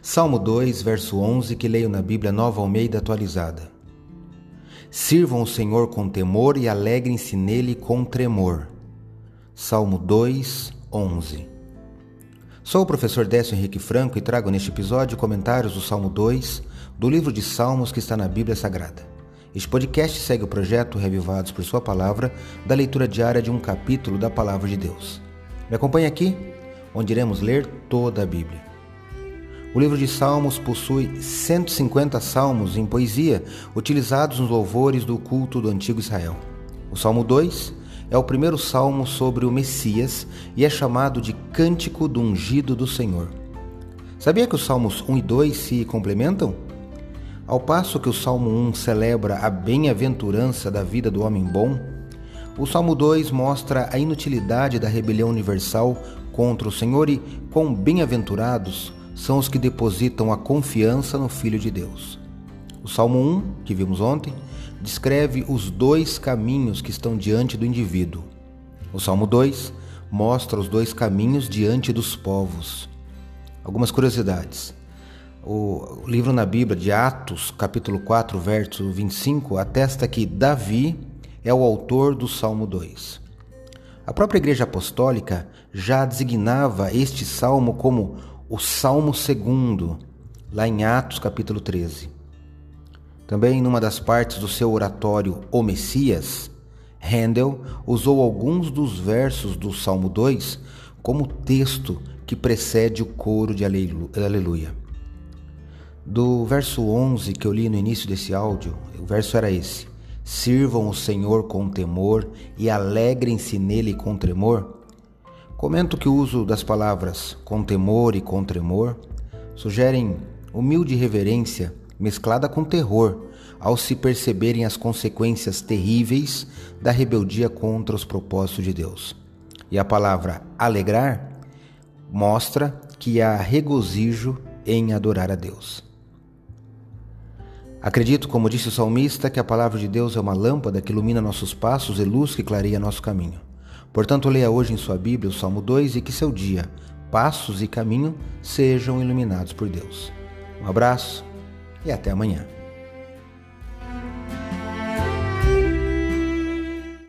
Salmo 2, verso 11, que leio na Bíblia Nova Almeida atualizada. Sirvam o Senhor com temor e alegrem-se nele com tremor. Salmo 2, 11. Sou o professor Décio Henrique Franco e trago neste episódio comentários do Salmo 2 do livro de Salmos que está na Bíblia Sagrada. Este podcast segue o projeto Revivados por Sua Palavra, da leitura diária de um capítulo da Palavra de Deus. Me acompanhe aqui, onde iremos ler toda a Bíblia. O livro de Salmos possui 150 salmos em poesia utilizados nos louvores do culto do antigo Israel. O Salmo 2 é o primeiro salmo sobre o Messias e é chamado de Cântico do Ungido do Senhor. Sabia que os salmos 1 e 2 se complementam? Ao passo que o Salmo 1 celebra a bem-aventurança da vida do homem bom, o Salmo 2 mostra a inutilidade da rebelião universal contra o Senhor e quão bem-aventurados são os que depositam a confiança no Filho de Deus. O Salmo 1, que vimos ontem, descreve os dois caminhos que estão diante do indivíduo. O Salmo 2 mostra os dois caminhos diante dos povos. Algumas curiosidades. O livro na Bíblia de Atos, capítulo 4, verso 25, atesta que Davi é o autor do Salmo 2. A própria Igreja Apostólica já designava este salmo como o Salmo II, lá em Atos capítulo 13. Também numa das partes do seu oratório O Messias, Handel usou alguns dos versos do Salmo 2 como texto que precede o coro de Aleluia. Do verso 11 que eu li no início desse áudio, o verso era esse: Sirvam o Senhor com temor e alegrem-se nele com tremor. Comento que o uso das palavras com temor e com tremor sugerem humilde reverência mesclada com terror ao se perceberem as consequências terríveis da rebeldia contra os propósitos de Deus. E a palavra alegrar mostra que há regozijo em adorar a Deus. Acredito, como disse o salmista, que a palavra de Deus é uma lâmpada que ilumina nossos passos e luz que clareia nosso caminho. Portanto, leia hoje em sua Bíblia o Salmo 2 e que seu dia, passos e caminho sejam iluminados por Deus. Um abraço e até amanhã.